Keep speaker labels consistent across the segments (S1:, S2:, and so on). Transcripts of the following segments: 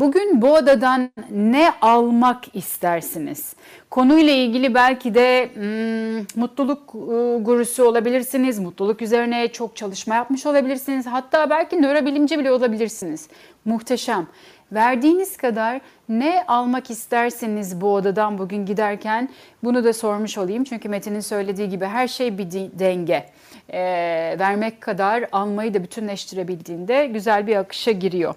S1: Bugün bu odadan ne almak istersiniz? Konuyla ilgili belki de hmm, mutluluk e, gurusu olabilirsiniz, mutluluk üzerine çok çalışma yapmış olabilirsiniz, hatta belki nörobilimci bile olabilirsiniz. Muhteşem. Verdiğiniz kadar ne almak isterseniz bu odadan bugün giderken bunu da sormuş olayım. Çünkü Metin'in söylediği gibi her şey bir denge. Ee, vermek kadar almayı da bütünleştirebildiğinde güzel bir akışa giriyor.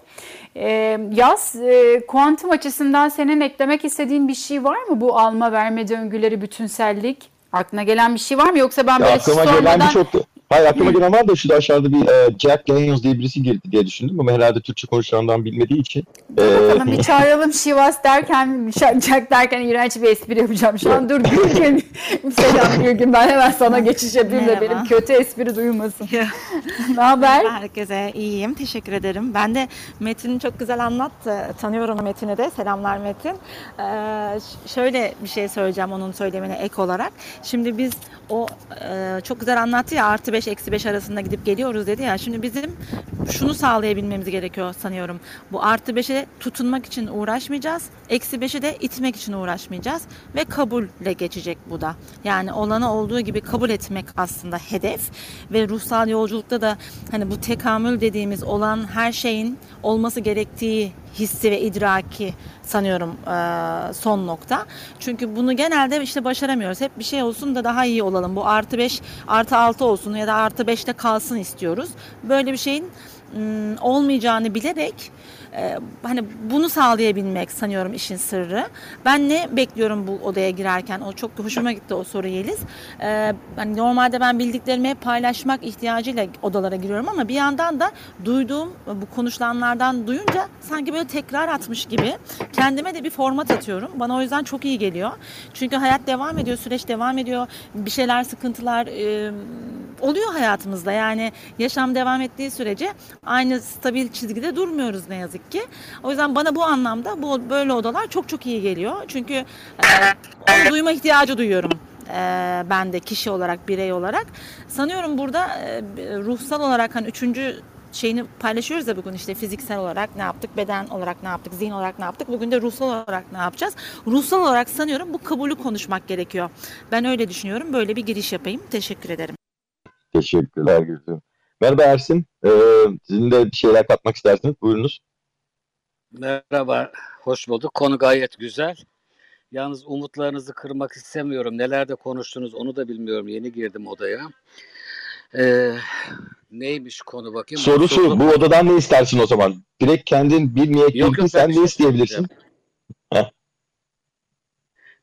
S1: Ee, yaz, e, kuantum açısından senin eklemek istediğin bir şey var mı? Bu alma verme döngüleri, bütünsellik. Aklına gelen bir şey var mı? Yoksa ben
S2: ya
S1: böyle
S2: aklıma gelen birçok Hayır aklıma gelen var da şurada aşağıda bir e, Jack Daniels diye birisi girdi diye düşündüm ama herhalde Türkçe konuşandan bilmediği için.
S1: Dur bakalım bir çağıralım Şivas derken, Jack derken iğrenç bir espri yapacağım şu an. Dur Gülgün. Selam Gülgün. Ben hemen sana geçiş yapayım da benim kötü espri duymasın.
S3: Ya,
S1: ne haber?
S3: Herkese iyiyim. Teşekkür ederim. Ben de Metin çok güzel anlattı. Tanıyorum Metin'i de. Selamlar Metin. Ee, şöyle bir şey söyleyeceğim onun söylemine ek olarak. Şimdi biz o e, çok güzel anlattı ya artı 5 eksi 5 arasında gidip geliyoruz dedi ya. Şimdi bizim şunu sağlayabilmemiz gerekiyor sanıyorum. Bu artı 5'e tutunmak için uğraşmayacağız. Eksi 5'i de itmek için uğraşmayacağız. Ve kabulle geçecek bu da. Yani olanı olduğu gibi kabul etmek aslında hedef. Ve ruhsal yolculukta da hani bu tekamül dediğimiz olan her şeyin olması gerektiği hissi ve idraki sanıyorum eee, son nokta. Çünkü bunu genelde işte başaramıyoruz. Hep bir şey olsun da daha iyi olalım. Bu artı 5 artı 6 olsun ya da artı 5'te kalsın istiyoruz. Böyle bir şeyin olmayacağını bilerek e, hani bunu sağlayabilmek sanıyorum işin sırrı. Ben ne bekliyorum bu odaya girerken? O çok hoşuma gitti o soru Yeliz. E, hani normalde ben bildiklerimi hep paylaşmak ihtiyacıyla odalara giriyorum ama bir yandan da duyduğum bu konuşulanlardan duyunca sanki böyle tekrar atmış gibi kendime de bir format atıyorum. Bana o yüzden çok iyi geliyor. Çünkü hayat devam ediyor, süreç devam ediyor. Bir şeyler, sıkıntılar e, oluyor hayatımızda. Yani yaşam devam ettiği sürece aynı stabil çizgide durmuyoruz ne yazık ki. O yüzden bana bu anlamda bu böyle odalar çok çok iyi geliyor. Çünkü e, onu duyma ihtiyacı duyuyorum e, ben de kişi olarak, birey olarak. Sanıyorum burada e, ruhsal olarak hani üçüncü şeyini paylaşıyoruz ya bugün işte fiziksel olarak ne yaptık, beden olarak ne yaptık, zihin olarak ne yaptık. Bugün de ruhsal olarak ne yapacağız? Ruhsal olarak sanıyorum bu kabulü konuşmak gerekiyor. Ben öyle düşünüyorum. Böyle bir giriş yapayım. Teşekkür ederim.
S2: Teşekkürler Gülsüm. Merhaba Ersin. Ee, sizin de bir şeyler katmak isterseniz buyurunuz.
S4: Merhaba, hoş bulduk. Konu gayet güzel. Yalnız umutlarınızı kırmak istemiyorum. Nelerde konuştunuz onu da bilmiyorum. Yeni girdim odaya. Ee, neymiş konu bakayım?
S2: Soru şu,
S4: Mutsuzluk-
S2: bu odadan ne istersin o zaman? Direkt kendin bir niyet
S4: Yok, yok,
S2: sen ne
S4: şey
S2: isteyebilirsin?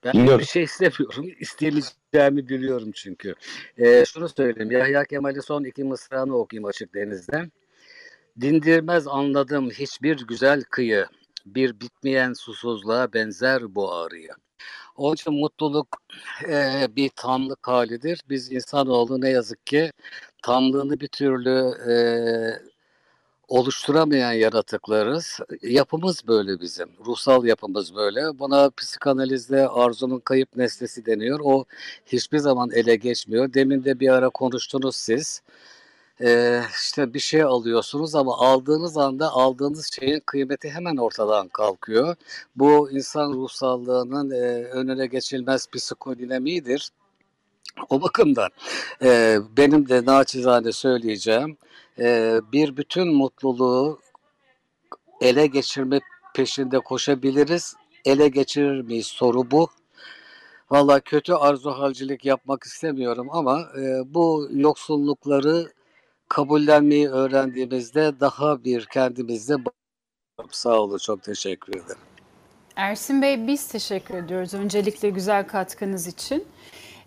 S4: Ben
S2: Dinliyorum.
S4: bir şey istemiyorum. İsteyeceğimi biliyorum çünkü. Ee, şunu söyleyeyim. Yahya Kemal'in son iki mısrağını okuyayım Açık Deniz'den. Dindirmez anladım hiçbir güzel kıyı. Bir bitmeyen susuzluğa benzer bu ağrıya. Onun için mutluluk e, bir tamlık halidir. Biz insanoğlu ne yazık ki tamlığını bir türlü e, oluşturamayan yaratıklarız. Yapımız böyle bizim. Ruhsal yapımız böyle. Buna psikanalizde arzunun kayıp nesnesi deniyor. O hiçbir zaman ele geçmiyor. Demin de bir ara konuştunuz siz. Ee, işte bir şey alıyorsunuz ama aldığınız anda aldığınız şeyin kıymeti hemen ortadan kalkıyor. Bu insan ruhsallığının e, önüne geçilmez psikodinamiğidir. O bakımdan e, benim de naçizane söyleyeceğim e, bir bütün mutluluğu ele geçirme peşinde koşabiliriz. Ele geçirir miyiz soru bu. Valla kötü arzu halcilik yapmak istemiyorum ama e, bu yoksullukları kabullenmeyi öğrendiğimizde daha bir kendimizde sağ olun çok teşekkür ederim.
S1: Ersin Bey biz teşekkür ediyoruz öncelikle güzel katkınız için.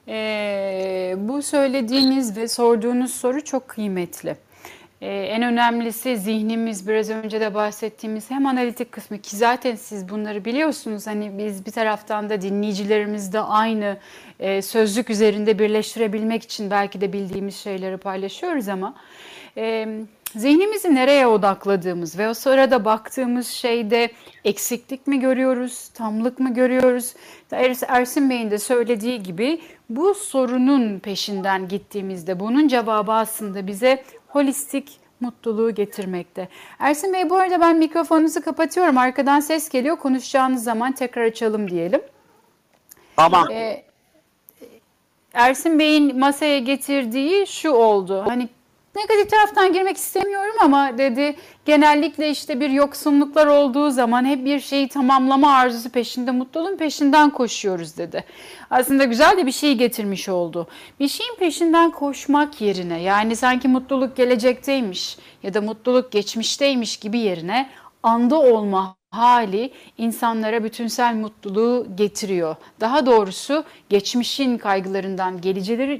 S1: Ee, bu söylediğiniz ve sorduğunuz soru çok kıymetli. Ee, en önemlisi zihnimiz biraz önce de bahsettiğimiz hem analitik kısmı ki zaten siz bunları biliyorsunuz. Hani biz bir taraftan da dinleyicilerimiz de aynı e, sözlük üzerinde birleştirebilmek için belki de bildiğimiz şeyleri paylaşıyoruz ama e, zihnimizi nereye odakladığımız ve o sırada baktığımız şeyde eksiklik mi görüyoruz, tamlık mı görüyoruz? Er- Ersin Bey'in de söylediği gibi bu sorunun peşinden gittiğimizde bunun cevabı aslında bize holistik mutluluğu getirmekte. Ersin Bey bu arada ben mikrofonunuzu kapatıyorum. Arkadan ses geliyor. Konuşacağınız zaman tekrar açalım diyelim.
S5: Tamam.
S1: Ee, Ersin Bey'in masaya getirdiği şu oldu. Hani negatif taraftan girmek istemiyorum ama dedi genellikle işte bir yoksunluklar olduğu zaman hep bir şeyi tamamlama arzusu peşinde, mutluluğun peşinden koşuyoruz dedi. Aslında güzel de bir şey getirmiş oldu. Bir şeyin peşinden koşmak yerine yani sanki mutluluk gelecekteymiş ya da mutluluk geçmişteymiş gibi yerine anda olma hali insanlara bütünsel mutluluğu getiriyor. Daha doğrusu geçmişin kaygılarından,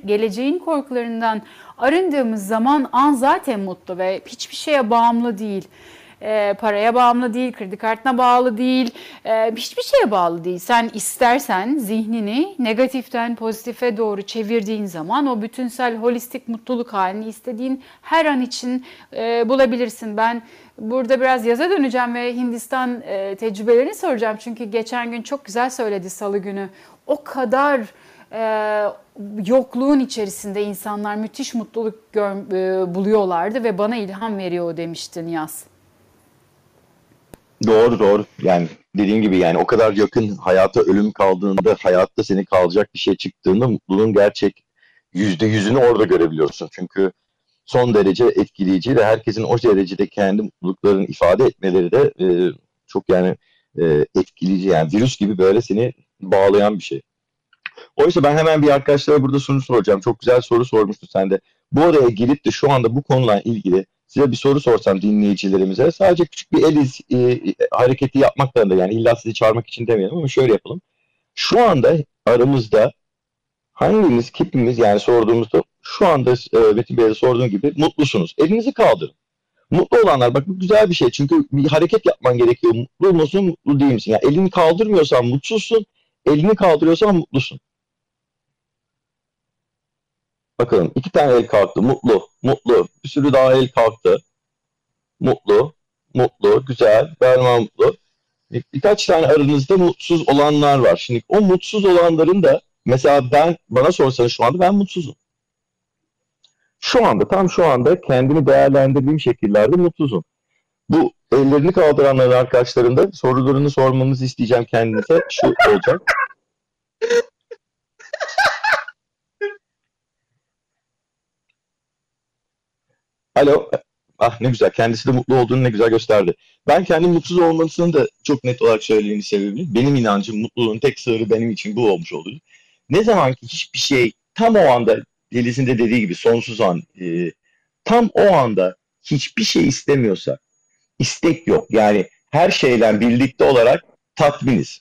S1: geleceğin, korkularından arındığımız zaman an zaten mutlu ve hiçbir şeye bağımlı değil. E, paraya bağımlı değil, kredi kartına bağlı değil, e, hiçbir şeye bağlı değil. Sen istersen zihnini negatiften pozitife doğru çevirdiğin zaman o bütünsel holistik mutluluk halini istediğin her an için e, bulabilirsin. Ben burada biraz yaza döneceğim ve Hindistan e, tecrübelerini soracağım. Çünkü geçen gün çok güzel söyledi salı günü. O kadar e, yokluğun içerisinde insanlar müthiş mutluluk gör, e, buluyorlardı ve bana ilham veriyor demişti Niyaz.
S2: Doğru doğru. Yani dediğim gibi yani o kadar yakın hayata ölüm kaldığında, hayatta seni kalacak bir şey çıktığında mutluluğun gerçek yüzde yüzünü orada görebiliyorsun. Çünkü son derece etkileyici ve herkesin o derecede kendi mutluluklarını ifade etmeleri de e, çok yani e, etkileyici. Yani virüs gibi böyle seni bağlayan bir şey. Oysa ben hemen bir arkadaşlara burada soru soracağım. Çok güzel soru sormuştu sen de. Bu odaya girip de şu anda bu konularla ilgili size bir soru sorsam dinleyicilerimize sadece küçük bir el iz, e, hareketi yapmakla da yani illa sizi çağırmak için demeyelim ama şöyle yapalım. Şu anda aramızda hangimiz, kimimiz yani sorduğumuzda şu anda e, Metin Bey'e sorduğum gibi mutlusunuz. Elinizi kaldırın. Mutlu olanlar bak bu güzel bir şey çünkü bir hareket yapman gerekiyor. Mutlu musun, mutlu değil misin? Yani elini kaldırmıyorsan mutsuzsun, elini kaldırıyorsan mutlusun. Bakalım iki tane el kalktı. Mutlu, mutlu. Bir sürü daha el kalktı. Mutlu, mutlu, güzel. Berma mutlu. Bir, birkaç tane aranızda mutsuz olanlar var. Şimdi o mutsuz olanların da mesela ben bana sorsanız şu anda ben mutsuzum. Şu anda tam şu anda kendimi değerlendirdiğim şekillerde mutsuzum. Bu ellerini kaldıranların arkadaşlarında sorularını sormamızı isteyeceğim kendinize. Şu olacak. Alo. Ah ne güzel. Kendisi de mutlu olduğunu ne güzel gösterdi. Ben kendim mutsuz olmasını da çok net olarak söyleyeyim sebebi. Benim inancım mutluluğun tek sırrı benim için bu olmuş oldu. Ne zaman ki hiçbir şey tam o anda Deliz'in de dediği gibi sonsuz an e, tam o anda hiçbir şey istemiyorsa istek yok. Yani her şeyden birlikte olarak tatminiz.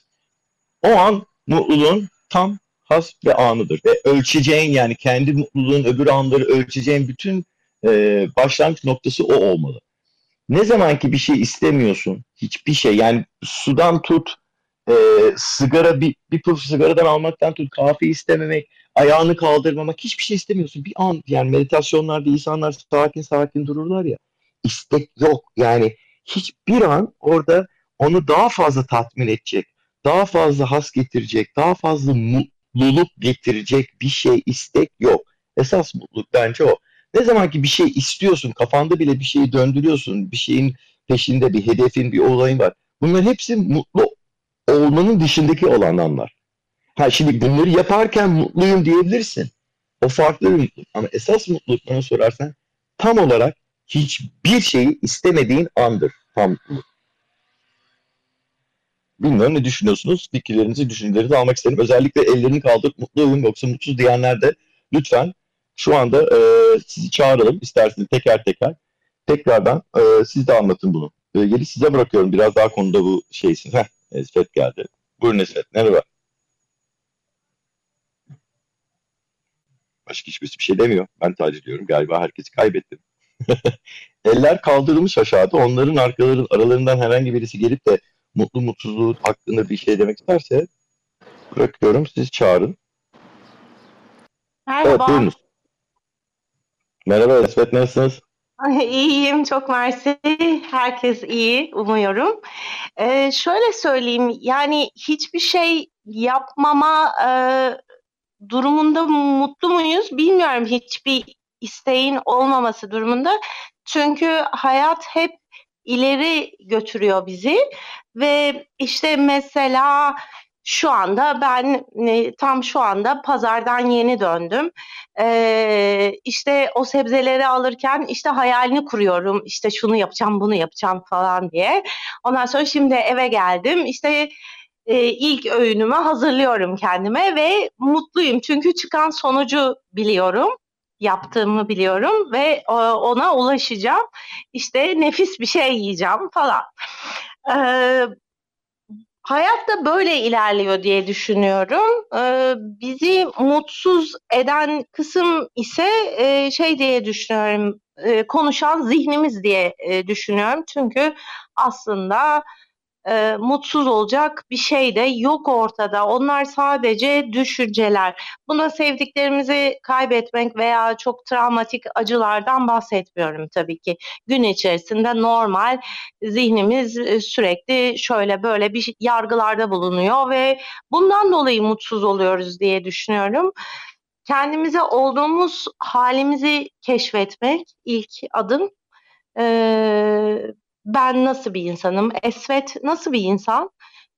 S2: O an mutluluğun tam has ve anıdır. Ve ölçeceğin yani kendi mutluluğun öbür anları ölçeceğin bütün e, başlangıç noktası o olmalı. Ne zaman ki bir şey istemiyorsun, hiçbir şey yani sudan tut, e, sigara bir, bir puf sigaradan almaktan tut, kahve istememek, ayağını kaldırmamak, hiçbir şey istemiyorsun. Bir an yani meditasyonlarda insanlar sakin sakin dururlar ya. istek yok. Yani hiçbir an orada onu daha fazla tatmin edecek, daha fazla has getirecek, daha fazla mutluluk getirecek bir şey istek yok. Esas mutluluk bence o. Ne zaman ki bir şey istiyorsun, kafanda bile bir şeyi döndürüyorsun, bir şeyin peşinde bir hedefin, bir olayın var. Bunların hepsi mutlu olmanın dışındaki olanlar. Ha şimdi bunları yaparken mutluyum diyebilirsin. O farklı bir mutluluk. Ama esas mutluluk bana sorarsan tam olarak hiçbir şeyi istemediğin andır. Tam. Bilmiyorum ne düşünüyorsunuz? Fikirlerinizi, düşüncelerinizi almak isterim. Özellikle ellerini kaldırıp mutlu olun yoksa mutsuz diyenler de lütfen şu anda e, sizi çağıralım isterseniz teker teker. Tekrardan e, siz de anlatın bunu. E, geri size bırakıyorum biraz daha konuda bu şeysin. Heh, Esfet geldi. Buyurun Esfet. Merhaba. Başka hiçbirisi bir şey demiyor. Ben taciz ediyorum. Galiba herkesi kaybettim. Eller kaldırılmış aşağıda. Onların arkaların aralarından herhangi birisi gelip de mutlu mutsuzluğu hakkında bir şey demek isterse bırakıyorum. Siz çağırın.
S6: Merhaba.
S2: Evet buyurunuz. Merhaba Esmet nasılsınız?
S6: İyiyim, çok mersi. Herkes iyi, umuyorum. Ee, şöyle söyleyeyim, yani hiçbir şey yapmama e, durumunda mutlu muyuz bilmiyorum. Hiçbir isteğin olmaması durumunda. Çünkü hayat hep ileri götürüyor bizi ve işte mesela şu anda ben e, tam şu anda pazardan yeni döndüm. Ee, işte o sebzeleri alırken işte hayalini kuruyorum. İşte şunu yapacağım, bunu yapacağım falan diye. Ondan sonra şimdi eve geldim. İşte e, ilk öğünümü hazırlıyorum kendime ve mutluyum. Çünkü çıkan sonucu biliyorum yaptığımı biliyorum ve e, ona ulaşacağım. İşte nefis bir şey yiyeceğim falan. Ee, hayat da böyle ilerliyor diye düşünüyorum. Ee, bizi mutsuz eden kısım ise e, şey diye düşünüyorum. E, konuşan zihnimiz diye e, düşünüyorum. Çünkü aslında e, mutsuz olacak bir şey de yok ortada. Onlar sadece düşünceler. Buna sevdiklerimizi kaybetmek veya çok travmatik acılardan bahsetmiyorum tabii ki. Gün içerisinde normal zihnimiz e, sürekli şöyle böyle bir yargılarda bulunuyor ve bundan dolayı mutsuz oluyoruz diye düşünüyorum. Kendimize olduğumuz halimizi keşfetmek ilk adım. Ee, ben nasıl bir insanım, Esvet nasıl bir insan?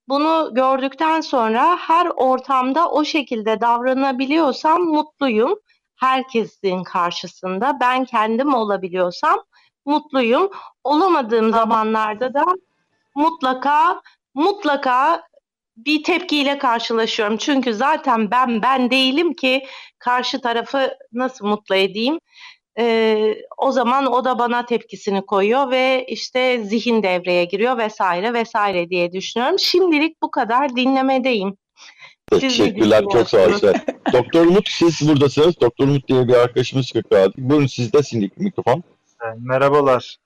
S6: Bunu gördükten sonra her ortamda o şekilde davranabiliyorsam mutluyum. Herkesin karşısında ben kendim olabiliyorsam mutluyum. Olamadığım zamanlarda da mutlaka mutlaka bir tepkiyle karşılaşıyorum. Çünkü zaten ben ben değilim ki karşı tarafı nasıl mutlu edeyim? E, o zaman o da bana tepkisini koyuyor ve işte zihin devreye giriyor vesaire vesaire diye düşünüyorum. Şimdilik bu kadar dinlemedeyim.
S2: Teşekkürler çok sağ olun. Doktor Umut siz buradasınız. Doktor Umut diye bir arkadaşımız çıktı. Buyurun sizde sindik mikrofon.
S7: Merhabalar.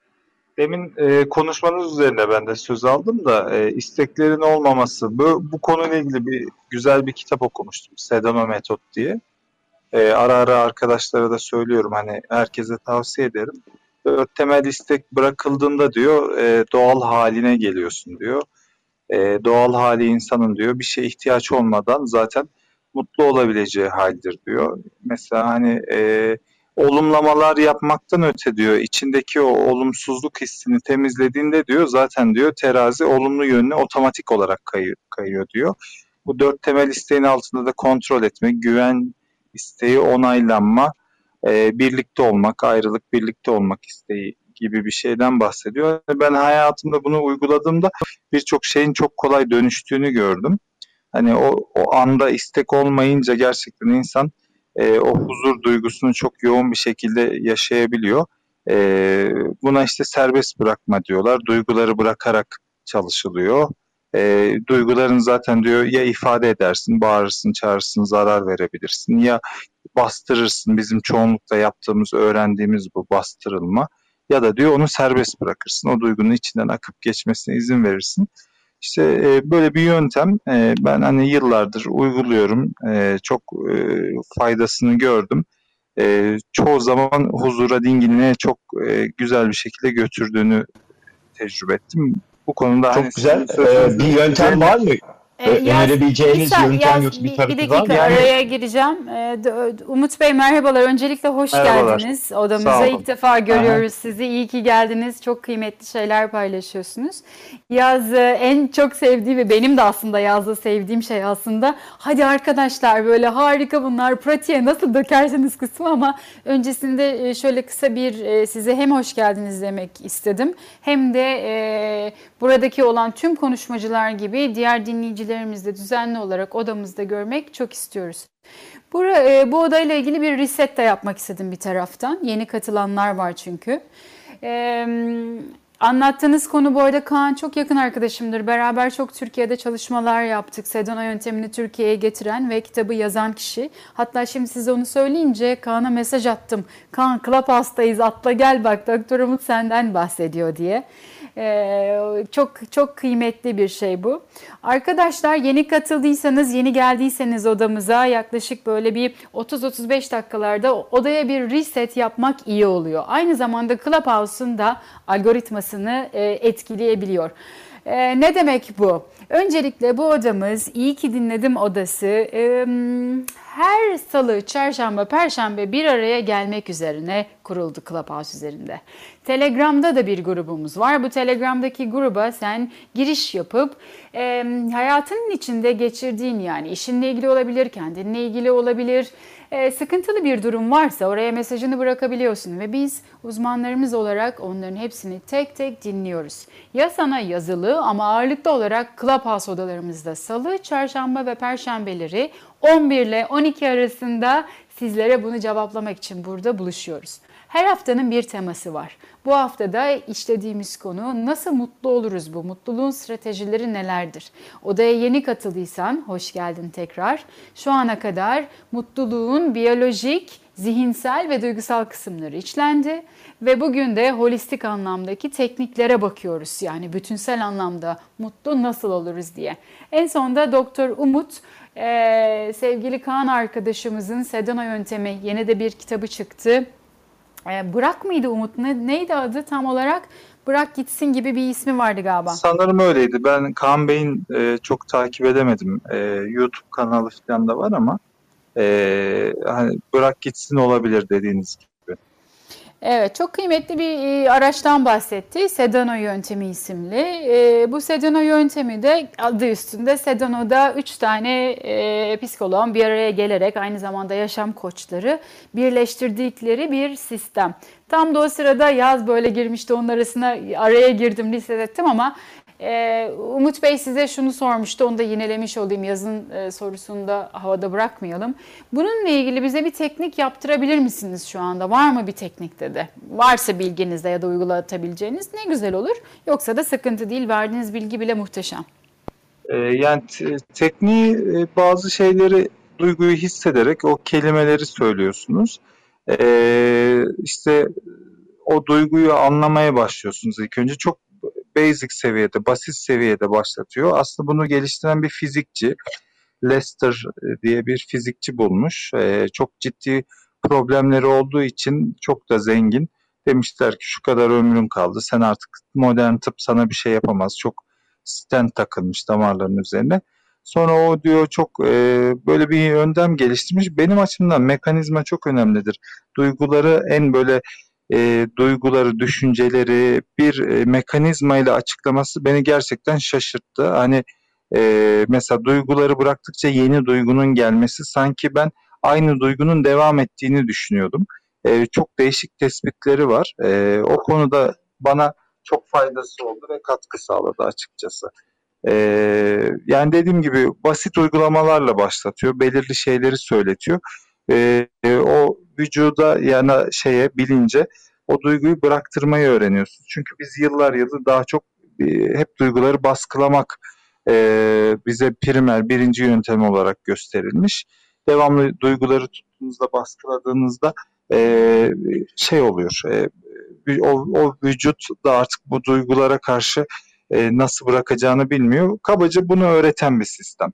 S7: Demin e, konuşmanız üzerine ben de söz aldım da e, isteklerin olmaması. Bu, bu konuyla ilgili bir güzel bir kitap okumuştum. Sedona Metot diye. E, ara ara arkadaşlara da söylüyorum hani herkese tavsiye ederim. Dört temel istek bırakıldığında diyor e, doğal haline geliyorsun diyor. E, doğal hali insanın diyor bir şeye ihtiyaç olmadan zaten mutlu olabileceği haldir diyor. Mesela hani e, olumlamalar yapmaktan öte diyor içindeki o olumsuzluk hissini temizlediğinde diyor zaten diyor terazi olumlu yönüne otomatik olarak kayıyor, kayıyor diyor. Bu dört temel isteğin altında da kontrol etme, güven, isteği, onaylanma, e, birlikte olmak, ayrılık birlikte olmak isteği gibi bir şeyden bahsediyor. Ben hayatımda bunu uyguladığımda birçok şeyin çok kolay dönüştüğünü gördüm. Hani o, o anda istek olmayınca gerçekten insan e, o huzur duygusunu çok yoğun bir şekilde yaşayabiliyor. E, buna işte serbest bırakma diyorlar. Duyguları bırakarak çalışılıyor. E, duyguların zaten diyor ya ifade edersin, bağırırsın, çağırırsın, zarar verebilirsin ya bastırırsın. Bizim çoğunlukla yaptığımız, öğrendiğimiz bu bastırılma. Ya da diyor onu serbest bırakırsın. O duygunun içinden akıp geçmesine izin verirsin. İşte e, böyle bir yöntem e, ben hani yıllardır uyguluyorum. E, çok e, faydasını gördüm. E, çoğu zaman huzura, dinginliğe çok e, güzel bir şekilde götürdüğünü tecrübe ettim. Bu konuda
S2: çok
S7: hani
S2: güzel. Ee, bir yöntem var mı?
S1: Yaz-
S2: Önerebileceğiniz
S1: bir sa-
S2: yöntem
S1: Yaz-
S2: yoksa bir
S1: bir,
S2: tarafı
S1: bir
S2: var
S1: dakika
S2: mı?
S1: araya gireceğim. D- Umut Bey merhabalar. Öncelikle hoş
S7: Merhabalar.
S1: geldiniz. Odamıza ilk defa görüyoruz sizi. İyi ki geldiniz. Çok kıymetli şeyler paylaşıyorsunuz. Yaz e, en çok sevdiği ve benim de aslında yazda sevdiğim şey aslında hadi arkadaşlar böyle harika bunlar pratiğe nasıl dökerseniz kısmı ama öncesinde e, şöyle kısa bir e, size hem hoş geldiniz demek istedim hem de e, buradaki olan tüm konuşmacılar gibi diğer dinleyicilerimiz de düzenli olarak odamızda görmek çok istiyoruz. Bu, e, bu odayla ilgili bir reset de yapmak istedim bir taraftan. Yeni katılanlar var çünkü. E, anlattığınız konu bu arada Kaan çok yakın arkadaşımdır. Beraber çok Türkiye'de çalışmalar yaptık. Sedona yöntemini Türkiye'ye getiren ve kitabı yazan kişi. Hatta şimdi size onu söyleyince Kaan'a mesaj attım. Kaan Clubhouse'dayız atla gel bak Doktor Umut senden bahsediyor diye. Ee, çok çok kıymetli bir şey bu. Arkadaşlar yeni katıldıysanız, yeni geldiyseniz odamıza yaklaşık böyle bir 30-35 dakikalarda odaya bir reset yapmak iyi oluyor. Aynı zamanda Clubhouse'un da algoritmasını e, etkileyebiliyor. E, ne demek bu? Öncelikle bu odamız iyi ki dinledim odası. E, her salı, çarşamba, perşembe bir araya gelmek üzerine kuruldu Clubhouse üzerinde. Telegram'da da bir grubumuz var. Bu Telegram'daki gruba sen giriş yapıp e, hayatının içinde geçirdiğin yani işinle ilgili olabilir, kendinle ilgili olabilir, e, sıkıntılı bir durum varsa oraya mesajını bırakabiliyorsun ve biz uzmanlarımız olarak onların hepsini tek tek dinliyoruz. Ya sana yazılı ama ağırlıklı olarak Clubhouse odalarımızda salı, çarşamba ve perşembeleri 11 ile 12 arasında sizlere bunu cevaplamak için burada buluşuyoruz. Her haftanın bir teması var. Bu haftada işlediğimiz konu nasıl mutlu oluruz bu? Mutluluğun stratejileri nelerdir? Odaya yeni katıldıysan hoş geldin tekrar. Şu ana kadar mutluluğun biyolojik, zihinsel ve duygusal kısımları içlendi ve bugün de holistik anlamdaki tekniklere bakıyoruz. Yani bütünsel anlamda mutlu nasıl oluruz diye. En sonunda Doktor Umut ee, sevgili Kaan arkadaşımızın Sedona yöntemi yeni de bir kitabı çıktı. Ee, Bırak mıydı Umut? Ne, neydi adı tam olarak? Bırak gitsin gibi bir ismi vardı galiba.
S7: Sanırım öyleydi. Ben Kaan Bey'in e, çok takip edemedim. E, YouTube kanalı falan da var ama e, hani bırak gitsin olabilir dediğiniz gibi.
S1: Evet, çok kıymetli bir e, araçtan bahsetti. Sedano yöntemi isimli. E, bu Sedano yöntemi de adı üstünde Sedano'da 3 tane e, psikoloğun bir araya gelerek aynı zamanda yaşam koçları birleştirdikleri bir sistem. Tam da o sırada yaz böyle girmişti onun arasına araya girdim listelettim ama ee, Umut Bey size şunu sormuştu, onu da yinelemiş olayım yazın e, sorusunu da havada bırakmayalım. Bununla ilgili bize bir teknik yaptırabilir misiniz şu anda? Var mı bir teknik dedi? Varsa bilginizde ya da uygulatabileceğiniz ne güzel olur. Yoksa da sıkıntı değil, verdiğiniz bilgi bile muhteşem.
S7: Ee, yani te- tekniği e, bazı şeyleri duyguyu hissederek o kelimeleri söylüyorsunuz. Ee, işte o duyguyu anlamaya başlıyorsunuz ilk önce. Çok basic seviyede, basit seviyede başlatıyor. Aslında bunu geliştiren bir fizikçi, Lester diye bir fizikçi bulmuş. Ee, çok ciddi problemleri olduğu için çok da zengin. Demişler ki şu kadar ömrün kaldı. Sen artık modern tıp sana bir şey yapamaz. Çok stent takılmış damarların üzerine. Sonra o diyor çok e, böyle bir yöntem geliştirmiş. Benim açımdan mekanizma çok önemlidir. Duyguları en böyle e, duyguları, düşünceleri bir e, mekanizma ile açıklaması beni gerçekten şaşırttı. Hani e, mesela duyguları bıraktıkça yeni duygunun gelmesi sanki ben aynı duygunun devam ettiğini düşünüyordum. E, çok değişik tespitleri var. E, o konuda bana çok faydası oldu ve katkı sağladı açıkçası. Ee, yani dediğim gibi basit uygulamalarla başlatıyor, belirli şeyleri söyletiyor. Ee, o vücuda yani şeye bilince o duyguyu bıraktırmayı öğreniyorsun. Çünkü biz yıllar yılı daha çok e, hep duyguları baskılamak e, bize primer birinci yöntem olarak gösterilmiş. Devamlı duyguları tuttuğunuzda baskıladığınızda e, şey oluyor. E, o, o vücut da artık bu duygulara karşı e, nasıl bırakacağını bilmiyor. Kabaca bunu öğreten bir sistem.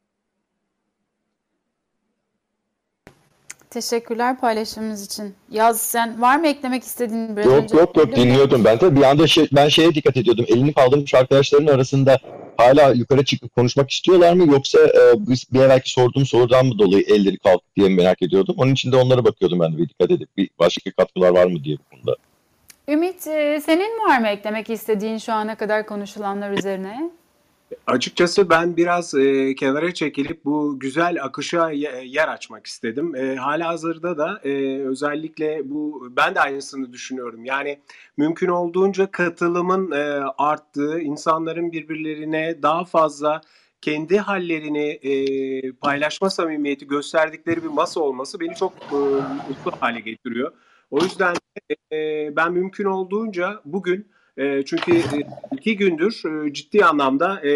S1: Teşekkürler paylaşımınız için. Yaz sen var mı eklemek istediğin biraz
S2: Yok
S1: önce?
S2: yok yok dinliyordum ben tabii bir anda şey, ben şeye dikkat ediyordum elini kaldırmış arkadaşların arasında hala yukarı çıkıp konuşmak istiyorlar mı yoksa e, bir, bir evvelki sorduğum sorudan mı dolayı elleri kalktı diye merak ediyordum. Onun için de onlara bakıyordum ben de bir dikkat edip bir başka katkılar var mı diye bu konuda.
S1: Ümit e, senin var mı eklemek istediğin şu ana kadar konuşulanlar üzerine?
S5: Açıkçası ben biraz e, kenara çekilip bu güzel akışa ye- yer açmak istedim. E, halihazırda da e, özellikle bu ben de aynısını düşünüyorum. Yani mümkün olduğunca katılımın e, arttığı, insanların birbirlerine daha fazla kendi hallerini e, paylaşma samimiyeti gösterdikleri bir masa olması beni çok e, mutlu hale getiriyor. O yüzden e, ben mümkün olduğunca bugün e, çünkü e, iki gündür e, ciddi anlamda e,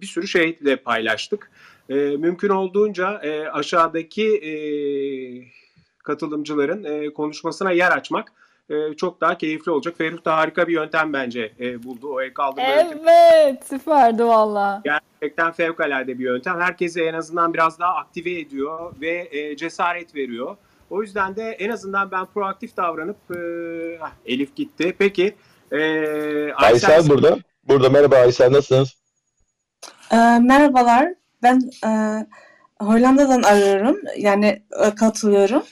S5: bir sürü şeyle paylaştık. E, mümkün olduğunca e, aşağıdaki e, katılımcıların e, konuşmasına yer açmak e, çok daha keyifli olacak. Ferruh da harika bir yöntem bence e, buldu. O el kaldırma yöntemi.
S1: Evet süperdi valla.
S5: Gerçekten fevkalade bir yöntem. Herkesi en azından biraz daha aktive ediyor ve e, cesaret veriyor. O yüzden de en azından ben proaktif davranıp e, Elif gitti. Peki e,
S2: Aysel burada. Burada merhaba Aysel nasılsınız?
S8: Ee, merhabalar. Ben e, Hollanda'dan arıyorum. Yani e, katılıyorum.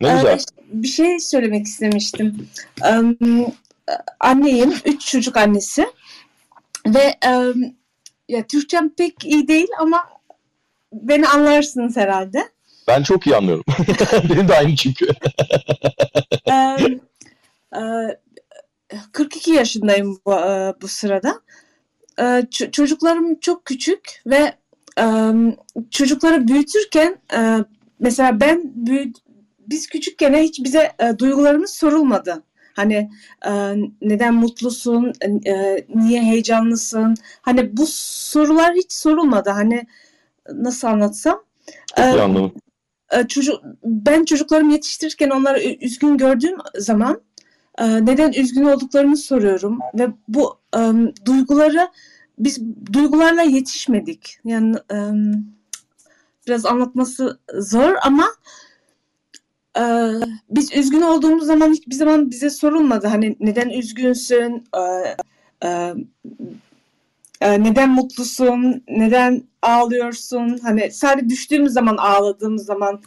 S2: Ne
S8: Ee,
S2: güzel.
S8: bir şey söylemek istemiştim. Em, anneyim. Üç çocuk annesi. Ve em, ya Türkçem pek iyi değil ama beni anlarsınız herhalde.
S2: Ben çok iyi anlıyorum. Benim de aynı çünkü.
S8: Em, e, 42 yaşındayım bu, e, bu sırada. E, çocuklarım çok küçük ve e, çocukları büyütürken e, mesela ben büyüt, biz küçükken hiç bize e, duygularımız sorulmadı. Hani e, neden mutlusun, e, niye heyecanlısın? Hani bu sorular hiç sorulmadı. Hani nasıl anlatsam?
S2: Çok
S8: E,
S2: anladım.
S8: çocuk ben çocuklarımı yetiştirirken onları üzgün gördüğüm zaman e, neden üzgün olduklarını soruyorum ve bu e, duyguları biz duygularla yetişmedik. Yani e, biraz anlatması zor ama e, biz üzgün olduğumuz zaman hiçbir zaman bize sorulmadı. Hani neden üzgünsün? E, e, neden mutlusun? Neden ağlıyorsun? Hani sadece düştüğümüz zaman ağladığımız zaman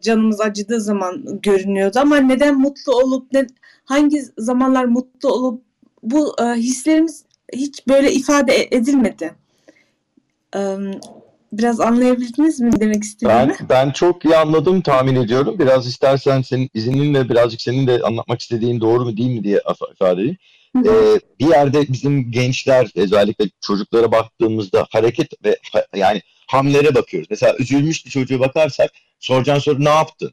S8: canımız acıdığı zaman görünüyordu ama neden mutlu olup ne, hangi zamanlar mutlu olup bu e, hislerimiz hiç böyle ifade e- edilmedi. E, biraz anlayabildiniz mi demek istediğimi?
S2: Ben ben çok iyi anladım tahmin ediyorum. Biraz istersen senin izninle birazcık senin de anlatmak istediğin doğru mu değil mi diye af- ifade edeyim.
S8: Hı hı.
S2: Ee, bir yerde bizim gençler özellikle çocuklara baktığımızda hareket ve ha- yani hamlere bakıyoruz. Mesela üzülmüş bir çocuğa bakarsak soracağın soru ne yaptın?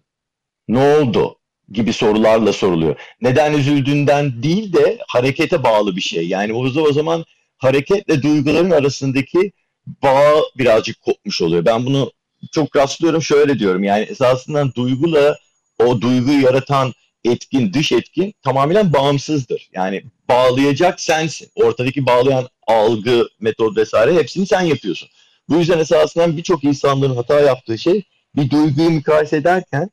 S2: Ne oldu? Gibi sorularla soruluyor. Neden üzüldüğünden değil de harekete bağlı bir şey. Yani o, o zaman hareketle duyguların arasındaki bağ birazcık kopmuş oluyor. Ben bunu çok rastlıyorum şöyle diyorum. Yani esasında duyguyla o duyguyu yaratan etkin, dış etkin tamamen bağımsızdır. Yani bağlayacak sensin. Ortadaki bağlayan algı, metod vesaire hepsini sen yapıyorsun. Bu yüzden esasında birçok insanların hata yaptığı şey bir duyguyu mukayese ederken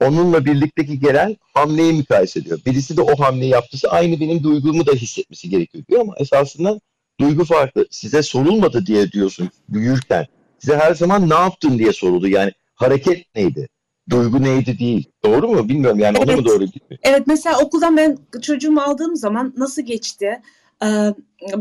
S2: onunla birlikteki gelen hamleyi mukayese ediyor. Birisi de o hamleyi yaptıysa aynı benim duygumu da hissetmesi gerekiyor diyor ama esasında duygu farklı. Size sorulmadı diye diyorsun büyürken. Size her zaman ne yaptın diye soruldu. Yani hareket neydi? Duygu neydi değil. Doğru mu? Bilmiyorum yani onu mu
S8: Evet.
S2: doğru mi?
S8: Evet mesela okuldan ben çocuğumu aldığım zaman nasıl geçti? Ee,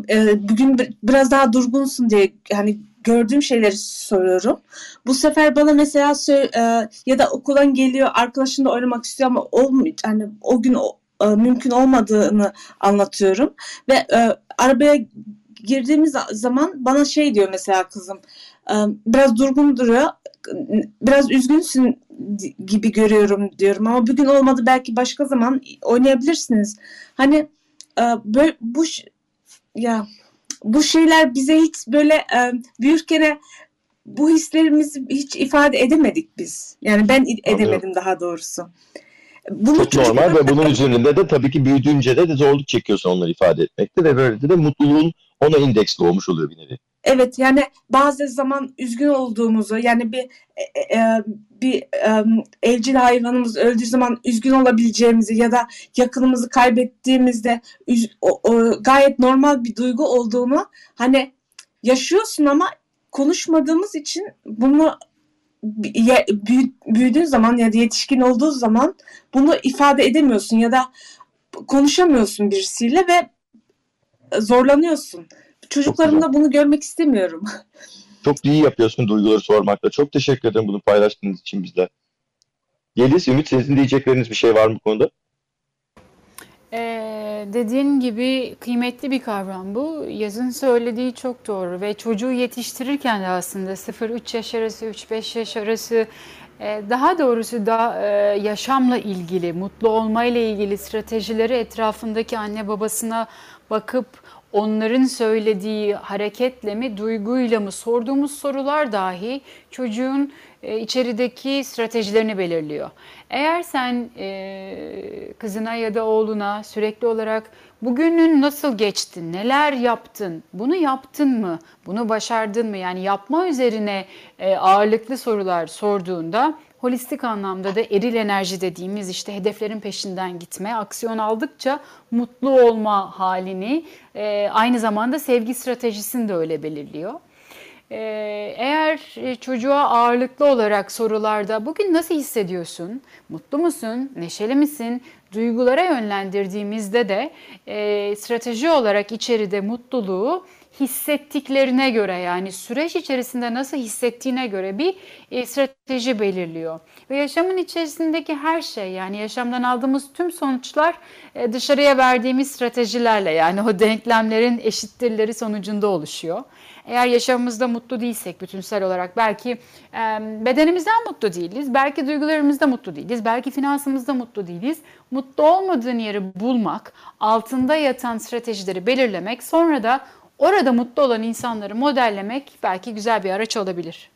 S8: e, bugün bir- biraz daha durgunsun diye hani gördüğüm şeyleri soruyorum. Bu sefer bana mesela e, ya da okuldan geliyor arkadaşınla oynamak istiyor ama olmuyor. Hani o gün e, mümkün olmadığını anlatıyorum ve arabaya girdiğimiz zaman bana şey diyor mesela kızım biraz durgun duruyor biraz üzgünsün gibi görüyorum diyorum ama bugün olmadı belki başka zaman oynayabilirsiniz. Hani böyle bu ya bu şeyler bize hiç böyle e, büyürken bu hislerimizi hiç ifade edemedik biz. Yani ben edemedim daha doğrusu. Bunu
S2: Çok
S8: çocuklar-
S2: normal ve bunun üzerinde de tabii ki büyüdüğünce de, de zorluk çekiyorsun onları ifade etmekte ve böylece de mutluluğun ona indeksli olmuş oluyor bir nevi.
S8: Evet yani bazı zaman üzgün olduğumuzu yani bir e, e, bir e, evcil hayvanımız öldüğü zaman üzgün olabileceğimizi ya da yakınımızı kaybettiğimizde üz- o- o gayet normal bir duygu olduğunu hani yaşıyorsun ama konuşmadığımız için bunu büyüdüğün zaman ya da yetişkin olduğu zaman bunu ifade edemiyorsun ya da konuşamıyorsun birisiyle ve zorlanıyorsun. Çocuklarımda bunu görmek istemiyorum.
S2: Çok iyi yapıyorsun duyguları sormakta. Çok teşekkür ederim bunu paylaştığınız için bizle. Yeliz, Ümit sizin diyecekleriniz bir şey var mı bu konuda?
S1: Ee, dediğin gibi kıymetli bir kavram bu. Yazın söylediği çok doğru ve çocuğu yetiştirirken de aslında 0-3 yaş arası, 3-5 yaş arası e, daha doğrusu da e, yaşamla ilgili, mutlu olmayla ilgili stratejileri etrafındaki anne babasına bakıp onların söylediği hareketle mi, duyguyla mı sorduğumuz sorular dahi çocuğun e, içerideki stratejilerini belirliyor. Eğer sen e, kızına ya da oğluna sürekli olarak bugünün nasıl geçti, neler yaptın, bunu yaptın mı, bunu başardın mı? Yani yapma üzerine e, ağırlıklı sorular sorduğunda holistik anlamda da eril enerji dediğimiz işte hedeflerin peşinden gitme, aksiyon aldıkça mutlu olma halini e, aynı zamanda sevgi stratejisini de öyle belirliyor. Ee, eğer e, çocuğa ağırlıklı olarak sorularda bugün nasıl hissediyorsun, mutlu musun, neşeli misin, duygulara yönlendirdiğimizde de e, strateji olarak içeride mutluluğu hissettiklerine göre yani süreç içerisinde nasıl hissettiğine göre bir e, strateji belirliyor. Ve yaşamın içerisindeki her şey yani yaşamdan aldığımız tüm sonuçlar e, dışarıya verdiğimiz stratejilerle yani o denklemlerin eşittirleri sonucunda oluşuyor. Eğer yaşamımızda mutlu değilsek bütünsel olarak belki e, bedenimizden mutlu değiliz, belki duygularımızda mutlu değiliz, belki finansımızda mutlu değiliz. Mutlu olmadığın yeri bulmak, altında yatan stratejileri belirlemek, sonra da orada mutlu olan insanları modellemek belki güzel bir araç olabilir.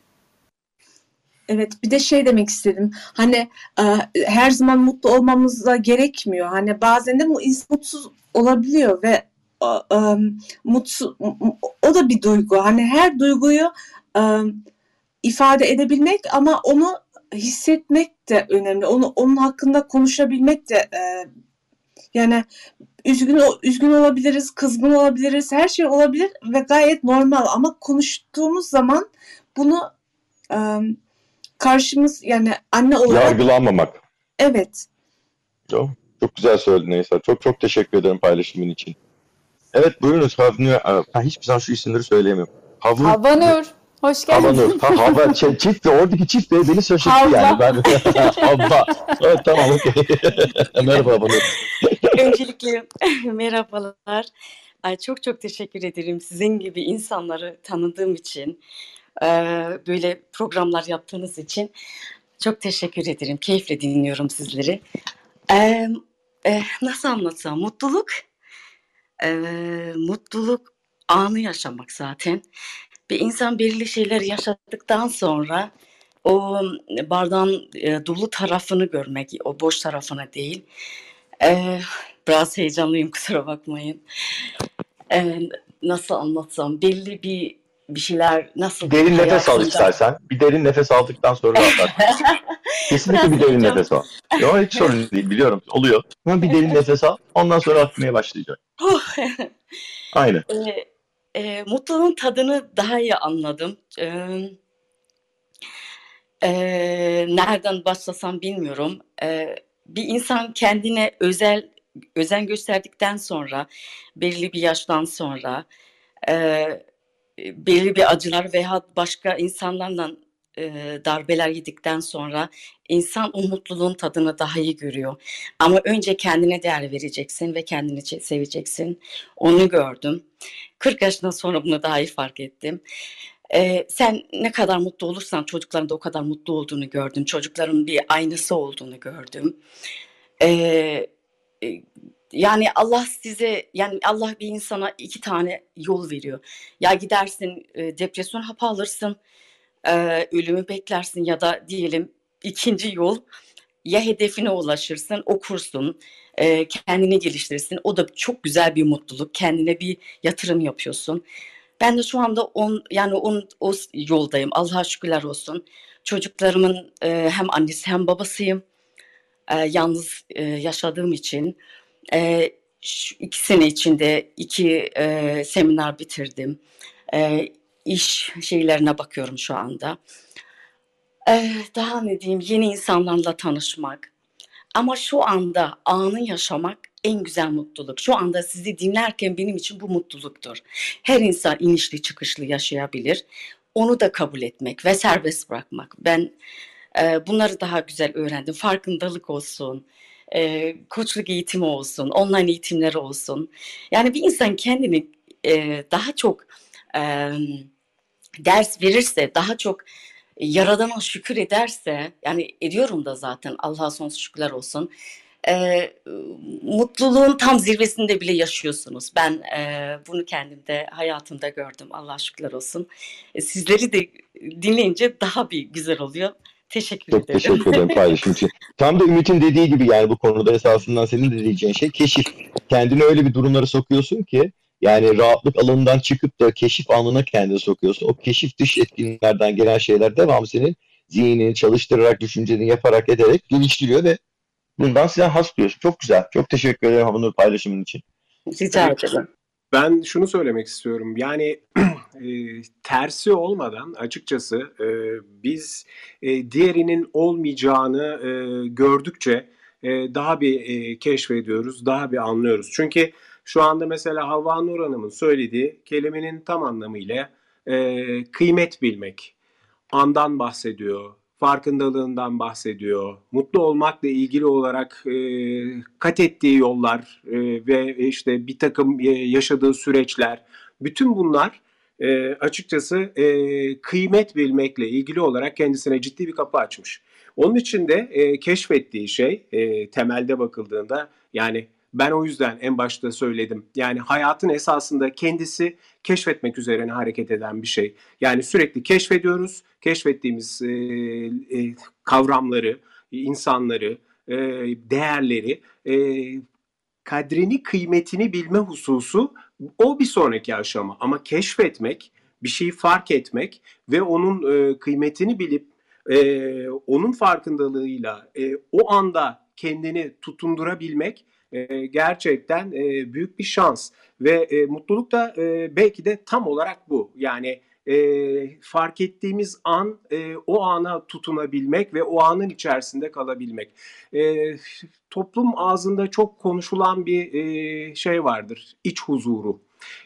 S8: Evet, bir de şey demek istedim. Hani e, her zaman mutlu olmamız da gerekmiyor. Hani bazen de mutsuz olabiliyor ve e, e, mutsuz o da bir duygu. Hani her duyguyu e, ifade edebilmek ama onu hissetmek de önemli. Onu onun hakkında konuşabilmek de e, yani üzgün üzgün olabiliriz, kızgın olabiliriz, her şey olabilir ve gayet normal ama konuştuğumuz zaman bunu e, karşımız yani anne olarak
S2: Yargılanmamak.
S8: evet
S2: Çok, çok güzel söyledin Neyse. Çok çok teşekkür ederim paylaşımın için. Evet buyurunuz. Havnur. Ben hiçbir zaman şu isimleri söyleyemiyorum. Havnur.
S1: Havanur, hoş geldin.
S2: Havanur. Ha, hava, şey, çift de oradaki çift de beni şaşırttı
S1: Havva.
S2: yani. Ben, Havva. Evet tamam okey. Merhaba Havanur.
S9: Öncelikle merhabalar. Ay, çok çok teşekkür ederim sizin gibi insanları tanıdığım için, eee, böyle programlar yaptığınız için çok teşekkür ederim. Keyifle dinliyorum sizleri. Eee, eh, nasıl anlatsam? Mutluluk, eee, mutluluk anı yaşamak zaten. Bir insan belirli şeyler yaşadıktan sonra o bardağın e, dolu tarafını görmek, o boş tarafını değil. Eee, biraz heyecanlıyım kusura bakmayın. Eee, nasıl anlatsam belli bir bir şeyler nasıl
S2: Derin nefes al istersen. Bir derin nefes aldıktan sonra rahatlar. Kesinlikle bir derin nefes al. Yok hiç sorun değil biliyorum. Oluyor. Ama bir derin nefes al. Ondan sonra akmaya başlayacak. Aynen.
S9: Eee, eee, mutluluğun tadını daha iyi anladım. Eee, eee, nereden başlasam bilmiyorum. Eee, bir insan kendine özel özen gösterdikten sonra, belirli bir yaştan sonra, eee, belirli bir acılar veya başka insanlarla eee, darbeler yedikten sonra insan o tadını daha iyi görüyor. Ama önce kendine değer vereceksin ve kendini seveceksin. Onu gördüm. 40 yaşından sonra bunu daha iyi fark ettim. Eee, sen ne kadar mutlu olursan çocukların da o kadar mutlu olduğunu gördüm. Çocukların bir aynısı olduğunu gördüm. Eee, e, yani Allah size yani Allah bir insana iki tane yol veriyor. Ya gidersin e, depresyon hapı alırsın, e, ölümü beklersin ya da diyelim ikinci yol ya hedefine ulaşırsın, okursun, e, kendini geliştirirsin. O da çok güzel bir mutluluk. Kendine bir yatırım yapıyorsun. Ben de şu anda on, yani on, o yoldayım. Allah'a şükürler olsun. Çocuklarımın e, hem annesi hem babasıyım. E, yalnız e, yaşadığım için. E, şu iki sene içinde iki e, seminer bitirdim. E, iş şeylerine bakıyorum şu anda. E, daha ne diyeyim yeni insanlarla tanışmak. Ama şu anda anı yaşamak en güzel mutluluk. Şu anda sizi dinlerken benim için bu mutluluktur. Her insan inişli çıkışlı yaşayabilir. Onu da kabul etmek ve serbest bırakmak. Ben e, bunları daha güzel öğrendim. Farkındalık olsun, e, koçluk eğitimi olsun, online eğitimleri olsun. Yani bir insan kendini e, daha çok e, ders verirse, daha çok Yaradan'a şükür ederse, yani ediyorum da zaten Allah'a sonsuz şükürler olsun. e, mutluluğun tam zirvesinde bile yaşıyorsunuz. Ben e, bunu kendimde, hayatımda gördüm. Allah'a şükürler olsun. E, sizleri de dinleyince daha bir güzel oluyor. Teşekkür
S2: Çok
S9: ederim.
S2: teşekkür ederim paylaşım için. Tam da Ümit'in dediği gibi yani bu konuda esasından senin de diyeceğin şey keşif. Kendini öyle bir durumlara sokuyorsun ki yani rahatlık alanından çıkıp da keşif anına kendini sokuyorsun. O keşif dış etkinlerden gelen şeyler devamlı senin zihnini çalıştırarak, düşünceni yaparak, ederek geliştiriyor ve bundan sen has duyuyorsun. Çok güzel. Çok teşekkür ederim Havanur paylaşımın için.
S9: Rica ederim.
S5: Ben şunu söylemek istiyorum. Yani tersi olmadan açıkçası e, biz e, diğerinin olmayacağını e, gördükçe e, daha bir e, keşfediyoruz, daha bir anlıyoruz. Çünkü şu anda mesela Havva Nur Hanım'ın söylediği kelimenin tam anlamıyla e, kıymet bilmek, andan bahsediyor, farkındalığından bahsediyor. Mutlu olmakla ilgili olarak e, kat ettiği yollar e, ve işte bir takım e, yaşadığı süreçler, bütün bunlar e, açıkçası e, kıymet bilmekle ilgili olarak kendisine ciddi bir kapı açmış. Onun için de e, keşfettiği şey e, temelde bakıldığında yani ben o yüzden en başta söyledim. Yani hayatın esasında kendisi keşfetmek üzerine hareket eden bir şey. Yani sürekli keşfediyoruz. Keşfettiğimiz e, e, kavramları, insanları, e, değerleri, e, kadrini, kıymetini bilme hususu o bir sonraki aşama. Ama keşfetmek, bir şeyi fark etmek ve onun e, kıymetini bilip e, onun farkındalığıyla e, o anda kendini tutundurabilmek e, gerçekten e, büyük bir şans ve e, mutluluk da e, belki de tam olarak bu. Yani e, fark ettiğimiz an e, o ana tutunabilmek ve o anın içerisinde kalabilmek. E, toplum ağzında çok konuşulan bir e, şey vardır, iç huzuru.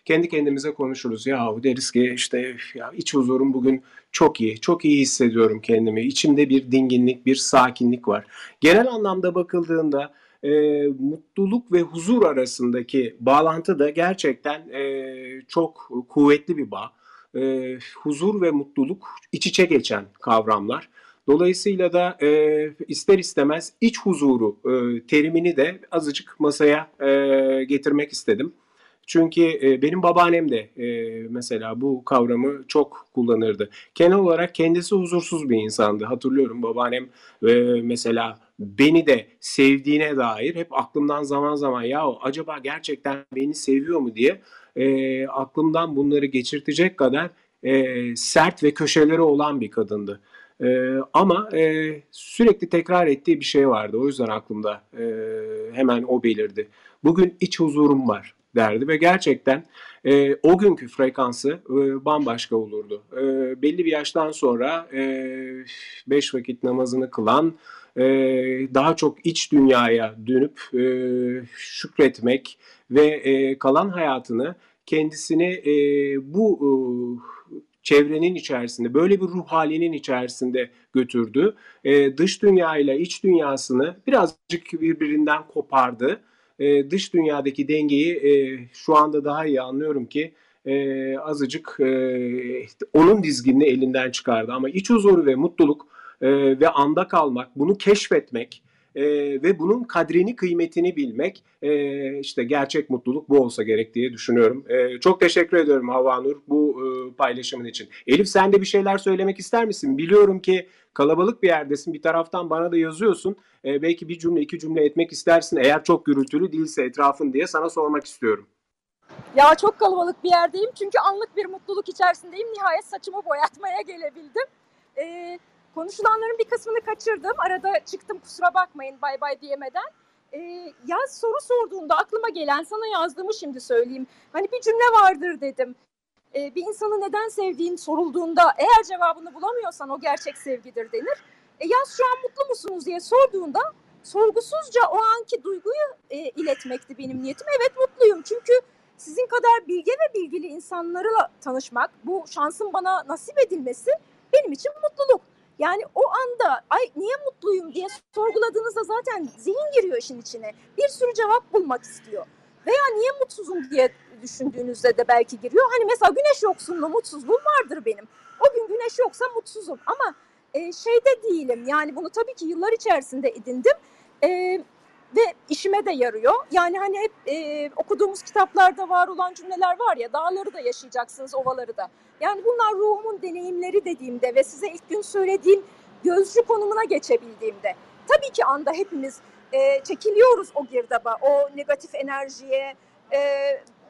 S5: Kendi kendimize konuşuruz ya deriz ki işte ya iç huzurum bugün çok iyi, çok iyi hissediyorum kendimi. İçimde bir dinginlik, bir sakinlik var. Genel anlamda bakıldığında e, mutluluk ve huzur arasındaki bağlantı da gerçekten e, çok kuvvetli bir bağ. E, huzur ve mutluluk iç içe geçen kavramlar. Dolayısıyla da e, ister istemez iç huzuru e, terimini de azıcık masaya e, getirmek istedim. Çünkü e, benim babaannem de e, mesela bu kavramı çok kullanırdı. Genel olarak kendisi huzursuz bir insandı. Hatırlıyorum babaannem e, mesela beni de sevdiğine dair hep aklımdan zaman zaman ya acaba gerçekten beni seviyor mu diye e, aklımdan bunları geçirtecek kadar e, sert ve köşeleri olan bir kadındı. E, ama e, sürekli tekrar ettiği bir şey vardı. O yüzden aklımda e, hemen o belirdi. Bugün iç huzurum var derdi ve gerçekten e, o günkü frekansı e, bambaşka olurdu. E, belli bir yaştan sonra e, beş vakit namazını kılan, e, daha çok iç dünyaya dönüp e, şükretmek ve e, kalan hayatını kendisini e, bu e, çevrenin içerisinde, böyle bir ruh halinin içerisinde götürdü. E, dış dünya ile iç dünyasını birazcık birbirinden kopardı e, dış dünyadaki dengeyi e, şu anda daha iyi anlıyorum ki e, azıcık e, onun dizginini elinden çıkardı. Ama iç huzuru ve mutluluk e, ve anda kalmak, bunu keşfetmek e, ve bunun kadrini, kıymetini bilmek e, işte gerçek mutluluk bu olsa gerek diye düşünüyorum. E, çok teşekkür ediyorum Havva Nur bu e, paylaşımın için. Elif sen de bir şeyler söylemek ister misin? Biliyorum ki kalabalık bir yerdesin. Bir taraftan bana da yazıyorsun. E, belki bir cümle iki cümle etmek istersin. Eğer çok gürültülü değilse etrafın diye sana sormak istiyorum.
S10: Ya çok kalabalık bir yerdeyim çünkü anlık bir mutluluk içerisindeyim. Nihayet saçımı boyatmaya gelebildim. Ee, konuşulanların bir kısmını kaçırdım. Arada çıktım kusura bakmayın bay bay diyemeden. Ee, ya soru sorduğunda aklıma gelen sana yazdığımı şimdi söyleyeyim. Hani bir cümle vardır dedim. Ee, bir insanı neden sevdiğin sorulduğunda eğer cevabını bulamıyorsan o gerçek sevgidir denir. E, yaz şu an mutlu musunuz diye sorduğunda sorgusuzca o anki duyguyu e, iletmekti benim niyetim. Evet mutluyum çünkü sizin kadar bilge ve bilgili insanlarla tanışmak, bu şansın bana nasip edilmesi benim için mutluluk. Yani o anda ay niye mutluyum diye sorguladığınızda zaten zihin giriyor işin içine. Bir sürü cevap bulmak istiyor. Veya niye mutsuzum diye düşündüğünüzde de belki giriyor. Hani mesela güneş yoksunluğu mutsuzluğum vardır benim. O gün güneş yoksa mutsuzum ama e, şeyde değilim. Yani bunu tabii ki yıllar içerisinde edindim. E, ve işime de yarıyor. Yani hani hep e, okuduğumuz kitaplarda var olan cümleler var ya dağları da yaşayacaksınız ovaları da. Yani bunlar ruhumun deneyimleri dediğimde ve size ilk gün söylediğim gözcü konumuna geçebildiğimde tabii ki anda hepimiz e, çekiliyoruz o girdaba, o negatif enerjiye, e,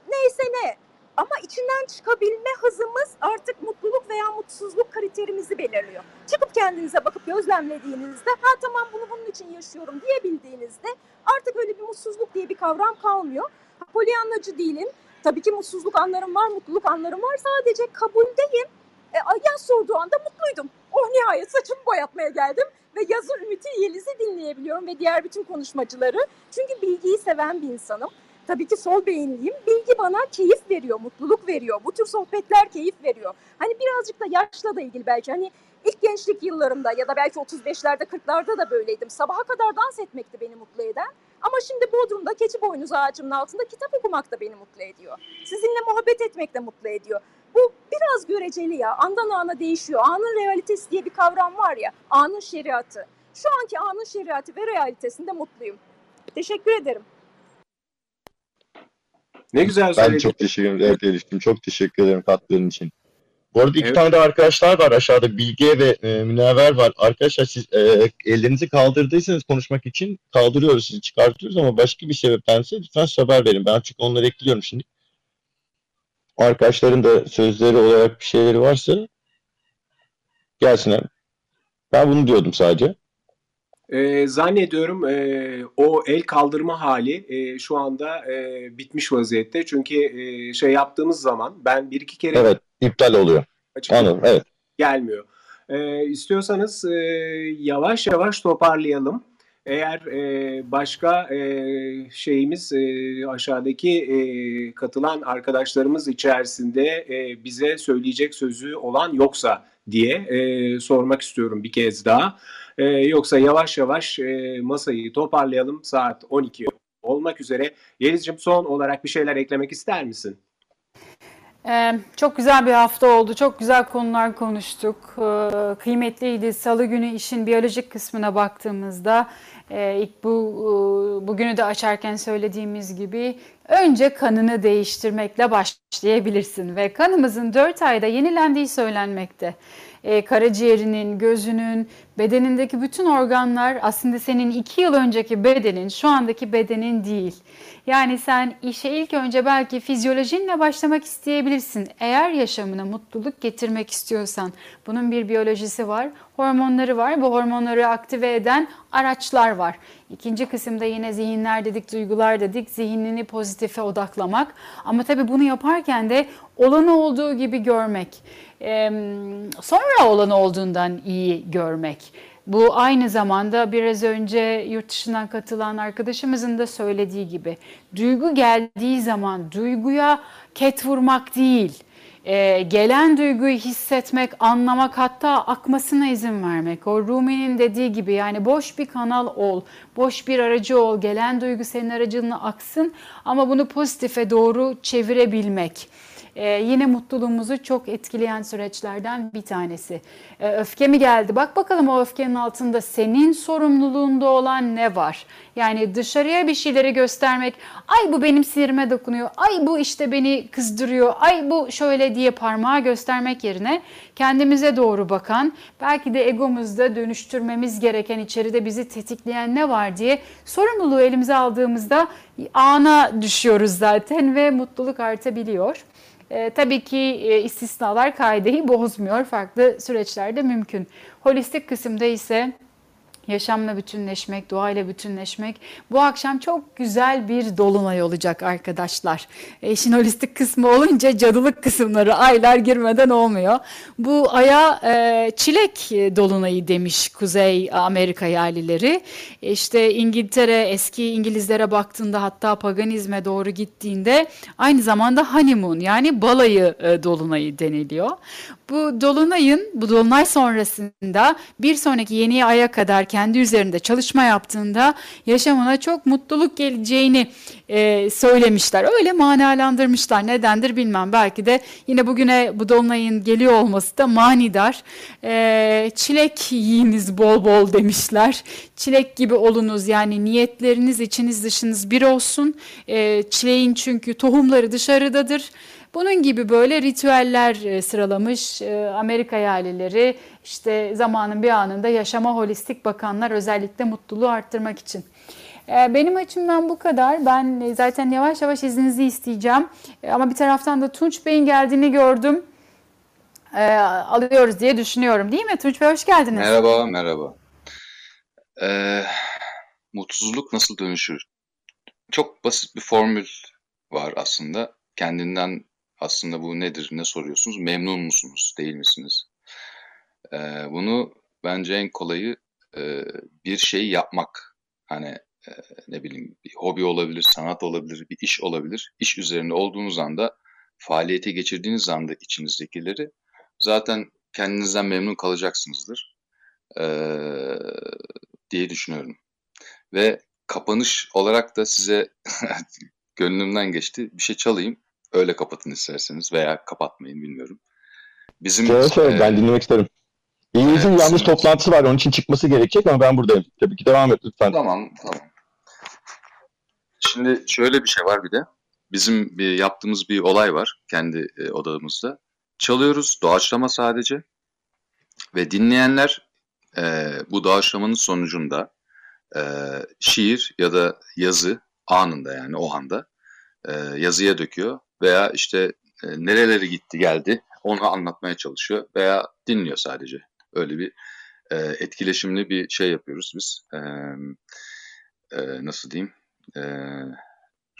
S10: neyse ne. Ama içinden çıkabilme hızımız artık mutluluk veya mutsuzluk kriterimizi belirliyor. Çıkıp kendinize bakıp gözlemlediğinizde ha tamam bunu bunun için yaşıyorum diyebildiğinizde artık öyle bir mutsuzluk diye bir kavram kalmıyor. Polyanlacı değilim. Tabii ki mutsuzluk anlarım var, mutluluk anlarım var. Sadece kabuldeyim. E, yaz sorduğu anda mutluydum. Oh nihayet saçımı boyatmaya geldim ve yazı Ümit Yeliz'i dinleyebiliyorum ve diğer bütün konuşmacıları. Çünkü bilgiyi seven bir insanım. Tabii ki sol beyinliyim. Bilgi bana keyif veriyor, mutluluk veriyor. Bu tür sohbetler keyif veriyor. Hani birazcık da yaşla da ilgili belki. Hani ilk gençlik yıllarımda ya da belki 35'lerde 40'larda da böyleydim. Sabaha kadar dans etmekti beni mutlu eden. Ama şimdi Bodrum'da keçi boynuzu ağacımın altında kitap okumak da beni mutlu ediyor. Sizinle muhabbet etmek de mutlu ediyor. Bu biraz göreceli ya. Andan ana değişiyor. Anın realitesi diye bir kavram var ya. Anın şeriatı. Şu anki anın şeriatı ve realitesinde mutluyum. Teşekkür ederim.
S5: Ne güzel
S2: Ben
S5: söyledin.
S2: çok teşekkür ederim. Evet Elif'ciğim çok teşekkür ederim katkıların için. Bu arada iki
S5: Evet.
S2: tane de arkadaşlar var aşağıda. Bilge ve e, Münevver var. Arkadaşlar siz e, ellerinizi kaldırdıysanız konuşmak için kaldırıyoruz sizi çıkartıyoruz ama başka bir sebeptense lütfen haber verin. Ben çünkü onları ekliyorum şimdi. Arkadaşların da sözleri olarak bir şeyleri varsa gelsinler. Ben bunu diyordum sadece.
S5: Ee, zannediyorum e, o el kaldırma hali e, şu anda e, bitmiş vaziyette. Çünkü e, şey yaptığımız zaman ben bir iki kere
S2: Evet iptal oluyor. Anladım. Evet.
S5: gelmiyor. Ee, istiyorsanız e, yavaş yavaş toparlayalım. Eğer e, başka e, şeyimiz e, aşağıdaki e, katılan arkadaşlarımız içerisinde e, bize söyleyecek sözü olan yoksa diye e, sormak istiyorum bir kez daha. E, yoksa yavaş yavaş e, masayı toparlayalım. Saat 12 olmak üzere. Yeliz'cim son olarak bir şeyler eklemek ister misin?
S1: Ee, çok güzel bir hafta oldu. Çok güzel konular konuştuk. Ee, kıymetliydi. Salı günü işin biyolojik kısmına baktığımızda e, ilk bu e, bugünü de açarken söylediğimiz gibi önce kanını değiştirmekle başlayabilirsin ve kanımızın 4 ayda yenilendiği söylenmekte. Ee, karaciğerinin, gözünün, bedenindeki bütün organlar aslında senin 2 yıl önceki bedenin, şu andaki bedenin değil. Yani sen işe ilk önce belki fizyolojinle başlamak isteyebilirsin. Eğer yaşamına mutluluk getirmek istiyorsan. Bunun bir biyolojisi var, hormonları var. Bu hormonları aktive eden araçlar var. İkinci kısımda yine zihinler dedik, duygular dedik. Zihnini pozitife odaklamak. Ama tabii bunu yaparken de olanı olduğu gibi görmek. Sonra olanı olduğundan iyi görmek. Bu aynı zamanda biraz önce yurt dışından katılan arkadaşımızın da söylediği gibi duygu geldiği zaman duyguya ket vurmak değil, e, gelen duyguyu hissetmek, anlamak hatta akmasına izin vermek. O Rumi'nin dediği gibi yani boş bir kanal ol, boş bir aracı ol, gelen duygu senin aracınla aksın ama bunu pozitife doğru çevirebilmek. Ee, yine mutluluğumuzu çok etkileyen süreçlerden bir tanesi. Ee, öfke mi geldi? Bak bakalım o öfkenin altında senin sorumluluğunda olan ne var? Yani dışarıya bir şeyleri göstermek, ay bu benim sinirime dokunuyor, ay bu işte beni kızdırıyor, ay bu şöyle diye parmağı göstermek yerine kendimize doğru bakan, belki de egomuzda dönüştürmemiz gereken içeride bizi tetikleyen ne var diye sorumluluğu elimize aldığımızda ana düşüyoruz zaten ve mutluluk artabiliyor. E, tabii ki e, istisnalar kaideyi bozmuyor. Farklı süreçlerde mümkün. Holistik kısımda ise yaşamla bütünleşmek, doğayla bütünleşmek. Bu akşam çok güzel bir dolunay olacak arkadaşlar. E, işin holistik kısmı olunca cadılık kısımları aylar girmeden olmuyor. Bu aya e, çilek dolunayı demiş Kuzey Amerika yerlileri. E, işte İngiltere eski İngilizlere baktığında hatta paganizme doğru gittiğinde aynı zamanda honeymoon yani balayı e, dolunayı deniliyor. Bu dolunayın, bu dolunay sonrasında bir sonraki yeni aya kadar kendi üzerinde çalışma yaptığında yaşamına çok mutluluk geleceğini e, söylemişler. Öyle manalandırmışlar. Nedendir bilmem. Belki de yine bugüne bu dolunayın geliyor olması da manidar. E, çilek yiyiniz bol bol demişler. Çilek gibi olunuz yani niyetleriniz içiniz dışınız bir olsun. E, çileğin çünkü tohumları dışarıdadır. Bunun gibi böyle ritüeller sıralamış Amerika yerlileri işte zamanın bir anında yaşama holistik bakanlar özellikle mutluluğu arttırmak için. Benim açımdan bu kadar. Ben zaten yavaş yavaş izninizi isteyeceğim. Ama bir taraftan da Tunç Bey'in geldiğini gördüm. Alıyoruz diye düşünüyorum değil mi? Tunç Bey hoş geldiniz.
S11: Merhaba, merhaba. Ee, mutsuzluk nasıl dönüşür? Çok basit bir formül var aslında. kendinden aslında bu nedir, ne soruyorsunuz? Memnun musunuz, değil misiniz? Ee, bunu bence en kolayı e, bir şey yapmak. Hani e, ne bileyim bir hobi olabilir, sanat olabilir, bir iş olabilir. İş üzerinde olduğunuz anda, faaliyete geçirdiğiniz anda içinizdekileri zaten kendinizden memnun kalacaksınızdır ee, diye düşünüyorum. Ve kapanış olarak da size gönlümden geçti. Bir şey çalayım. Öyle kapatın isterseniz veya kapatmayın bilmiyorum. Bizim
S2: Söyle söyle ben
S11: e,
S2: dinlemek isterim. İngiliz'in
S11: Evet, evet.
S2: toplantısı var. Onun için çıkması gerekecek ama ben buradayım. Tabii ki devam et lütfen.
S11: Tamam, tamam. Şimdi şöyle bir şey var bir de. Bizim bir yaptığımız bir olay var kendi e, odamızda. Çalıyoruz, doğaçlama sadece. Ve dinleyenler e, bu doğaçlamanın sonucunda e, şiir ya da yazı anında yani o anda e, yazıya döküyor veya işte e, nereleri gitti geldi onu anlatmaya çalışıyor veya dinliyor sadece. Öyle bir e, etkileşimli bir şey yapıyoruz biz. E, e, nasıl diyeyim? E,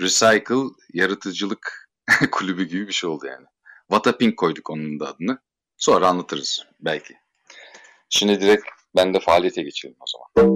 S11: Recycle Yaratıcılık Kulübü gibi bir şey oldu yani. Vatapink koyduk onun da adını. Sonra anlatırız belki. Şimdi direkt ben de faaliyete geçelim o zaman.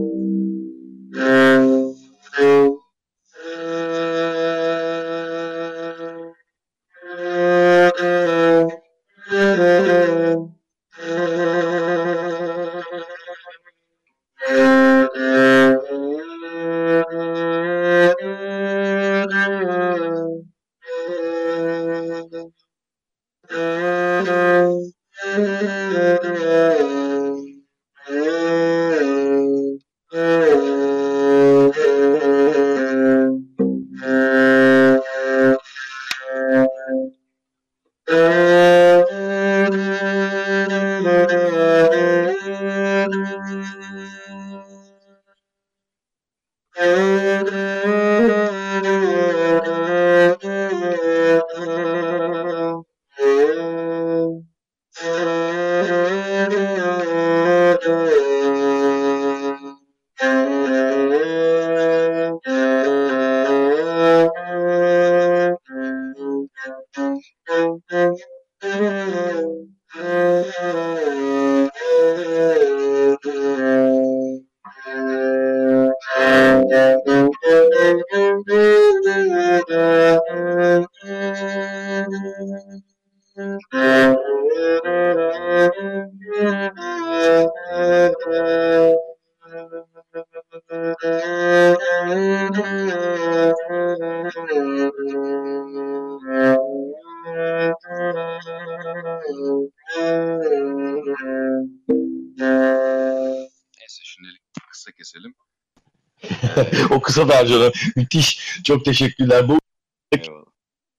S11: Kısa
S2: versiyonu. Müthiş. Çok teşekkürler. Bu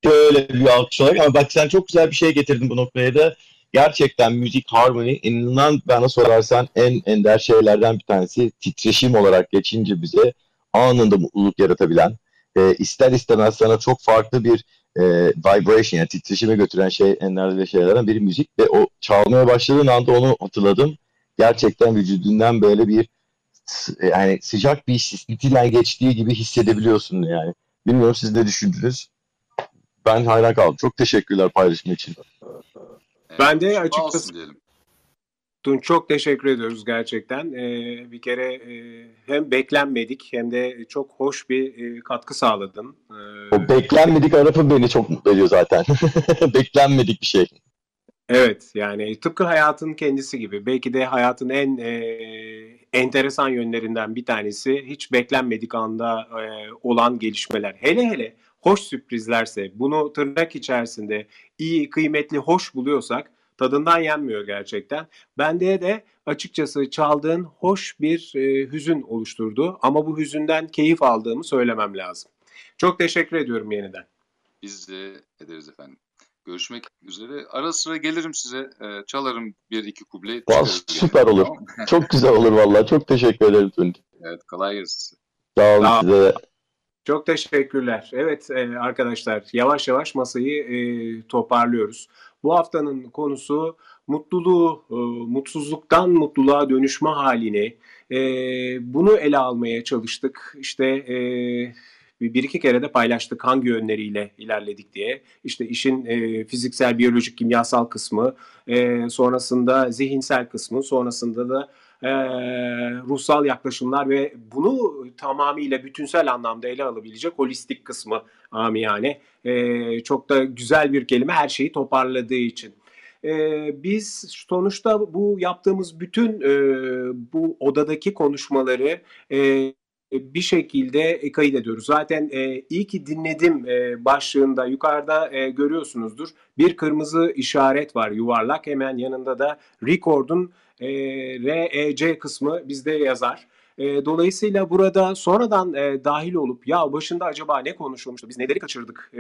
S2: şöyle bir alkış olarak ama bak sen çok güzel bir şey getirdin bu noktaya da. Gerçekten müzik, harmony, inan bana sorarsan en ender şeylerden bir tanesi titreşim olarak geçince bize anında mutluluk yaratabilen, e, ister istemez sana çok farklı bir e, vibration, yani titreşime götüren şey en ender şeylerden biri müzik ve o çalmaya başladığın anda onu hatırladım. Gerçekten vücudundan böyle bir yani sıcak bir sismitiyle geçtiği gibi hissedebiliyorsun yani. Bilmiyorum siz ne düşündünüz? Ben hayran kaldım. Çok teşekkürler paylaşım için.
S5: Ben de açıkçası-
S11: diyelim.
S5: Tunç çok teşekkür ediyoruz gerçekten. Ee, bir kere e, hem beklenmedik hem de çok hoş bir e, katkı sağladın. Ee,
S2: O beklenmedik arafı beni çok mutlu ediyor zaten. Beklenmedik bir şey.
S5: Evet yani tıpkı hayatın kendisi gibi belki de hayatın en e, enteresan yönlerinden bir tanesi hiç beklenmedik anda e, olan gelişmeler. Hele hele hoş sürprizlerse bunu tırnak içerisinde iyi, kıymetli, hoş buluyorsak tadından yenmiyor gerçekten. Bende de açıkçası çaldığın hoş bir e, hüzün oluşturdu ama bu hüzünden keyif aldığımı söylemem lazım. Çok teşekkür ediyorum yeniden.
S11: Biz de ederiz efendim. Görüşmek üzere. Ara sıra gelirim size. e, çalarım bir iki kuble.
S2: Süper olur.
S11: tamam?
S2: Çok güzel olur vallahi. Çok teşekkür ederim Tunç.
S11: Evet kolay gelsin.
S2: Sağ olun
S5: ol.
S2: size. de.
S5: Çok teşekkürler. Evet e, arkadaşlar yavaş yavaş masayı e, toparlıyoruz. Bu haftanın konusu mutluluğu, e, mutsuzluktan mutluluğa dönüşme halini. E, bunu ele almaya çalıştık. İşte e, bir, iki kere de paylaştık hangi yönleriyle ilerledik diye. İşte işin e, fiziksel, biyolojik, kimyasal kısmı, e, sonrasında zihinsel kısmı, sonrasında da e, ruhsal yaklaşımlar ve bunu tamamıyla bütünsel anlamda ele alabilecek holistik kısmı amiyane. E, çok da güzel bir kelime her şeyi toparladığı için. E, biz sonuçta bu yaptığımız bütün e, bu odadaki konuşmaları e, bir şekilde kayıt ediyoruz. Zaten e, iyi ki dinledim e, başlığında yukarıda e, görüyorsunuzdur. Bir kırmızı işaret var yuvarlak hemen yanında da record'un e, REC kısmı bizde yazar. E, dolayısıyla burada sonradan e, dahil olup ya başında acaba ne konuşulmuştu, biz neleri kaçırdık e,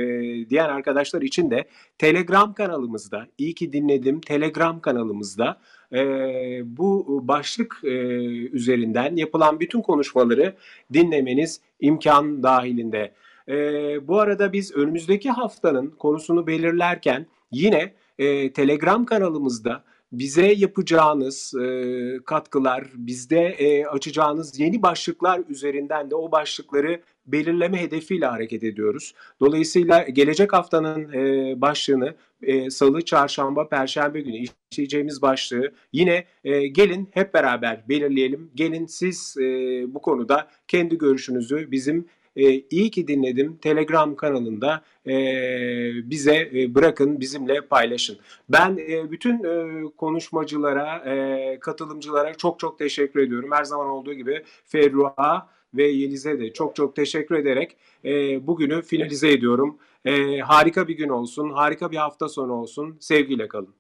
S5: diyen arkadaşlar için de Telegram kanalımızda, iyi ki dinledim Telegram kanalımızda e, bu başlık e, üzerinden yapılan bütün konuşmaları dinlemeniz imkan dahilinde. E, bu arada biz önümüzdeki haftanın konusunu belirlerken yine e, Telegram kanalımızda bize yapacağınız e, katkılar, bizde e, açacağınız yeni başlıklar üzerinden de o başlıkları belirleme hedefiyle hareket ediyoruz. Dolayısıyla gelecek haftanın e, başlığını e, salı, çarşamba, perşembe günü işleyeceğimiz başlığı yine e, gelin hep beraber belirleyelim. Gelin siz e, bu konuda kendi görüşünüzü bizim e, iyi ki dinledim Telegram kanalında e, bize e, bırakın, bizimle paylaşın. Ben e, bütün konuşmacılara, katılımcılara çok çok teşekkür ediyorum. Her zaman olduğu gibi Ferruha ve Yeliz'e de çok çok teşekkür ederek bugünü finalize ediyorum. Harika bir gün olsun, harika bir hafta sonu olsun. Sevgiyle kalın.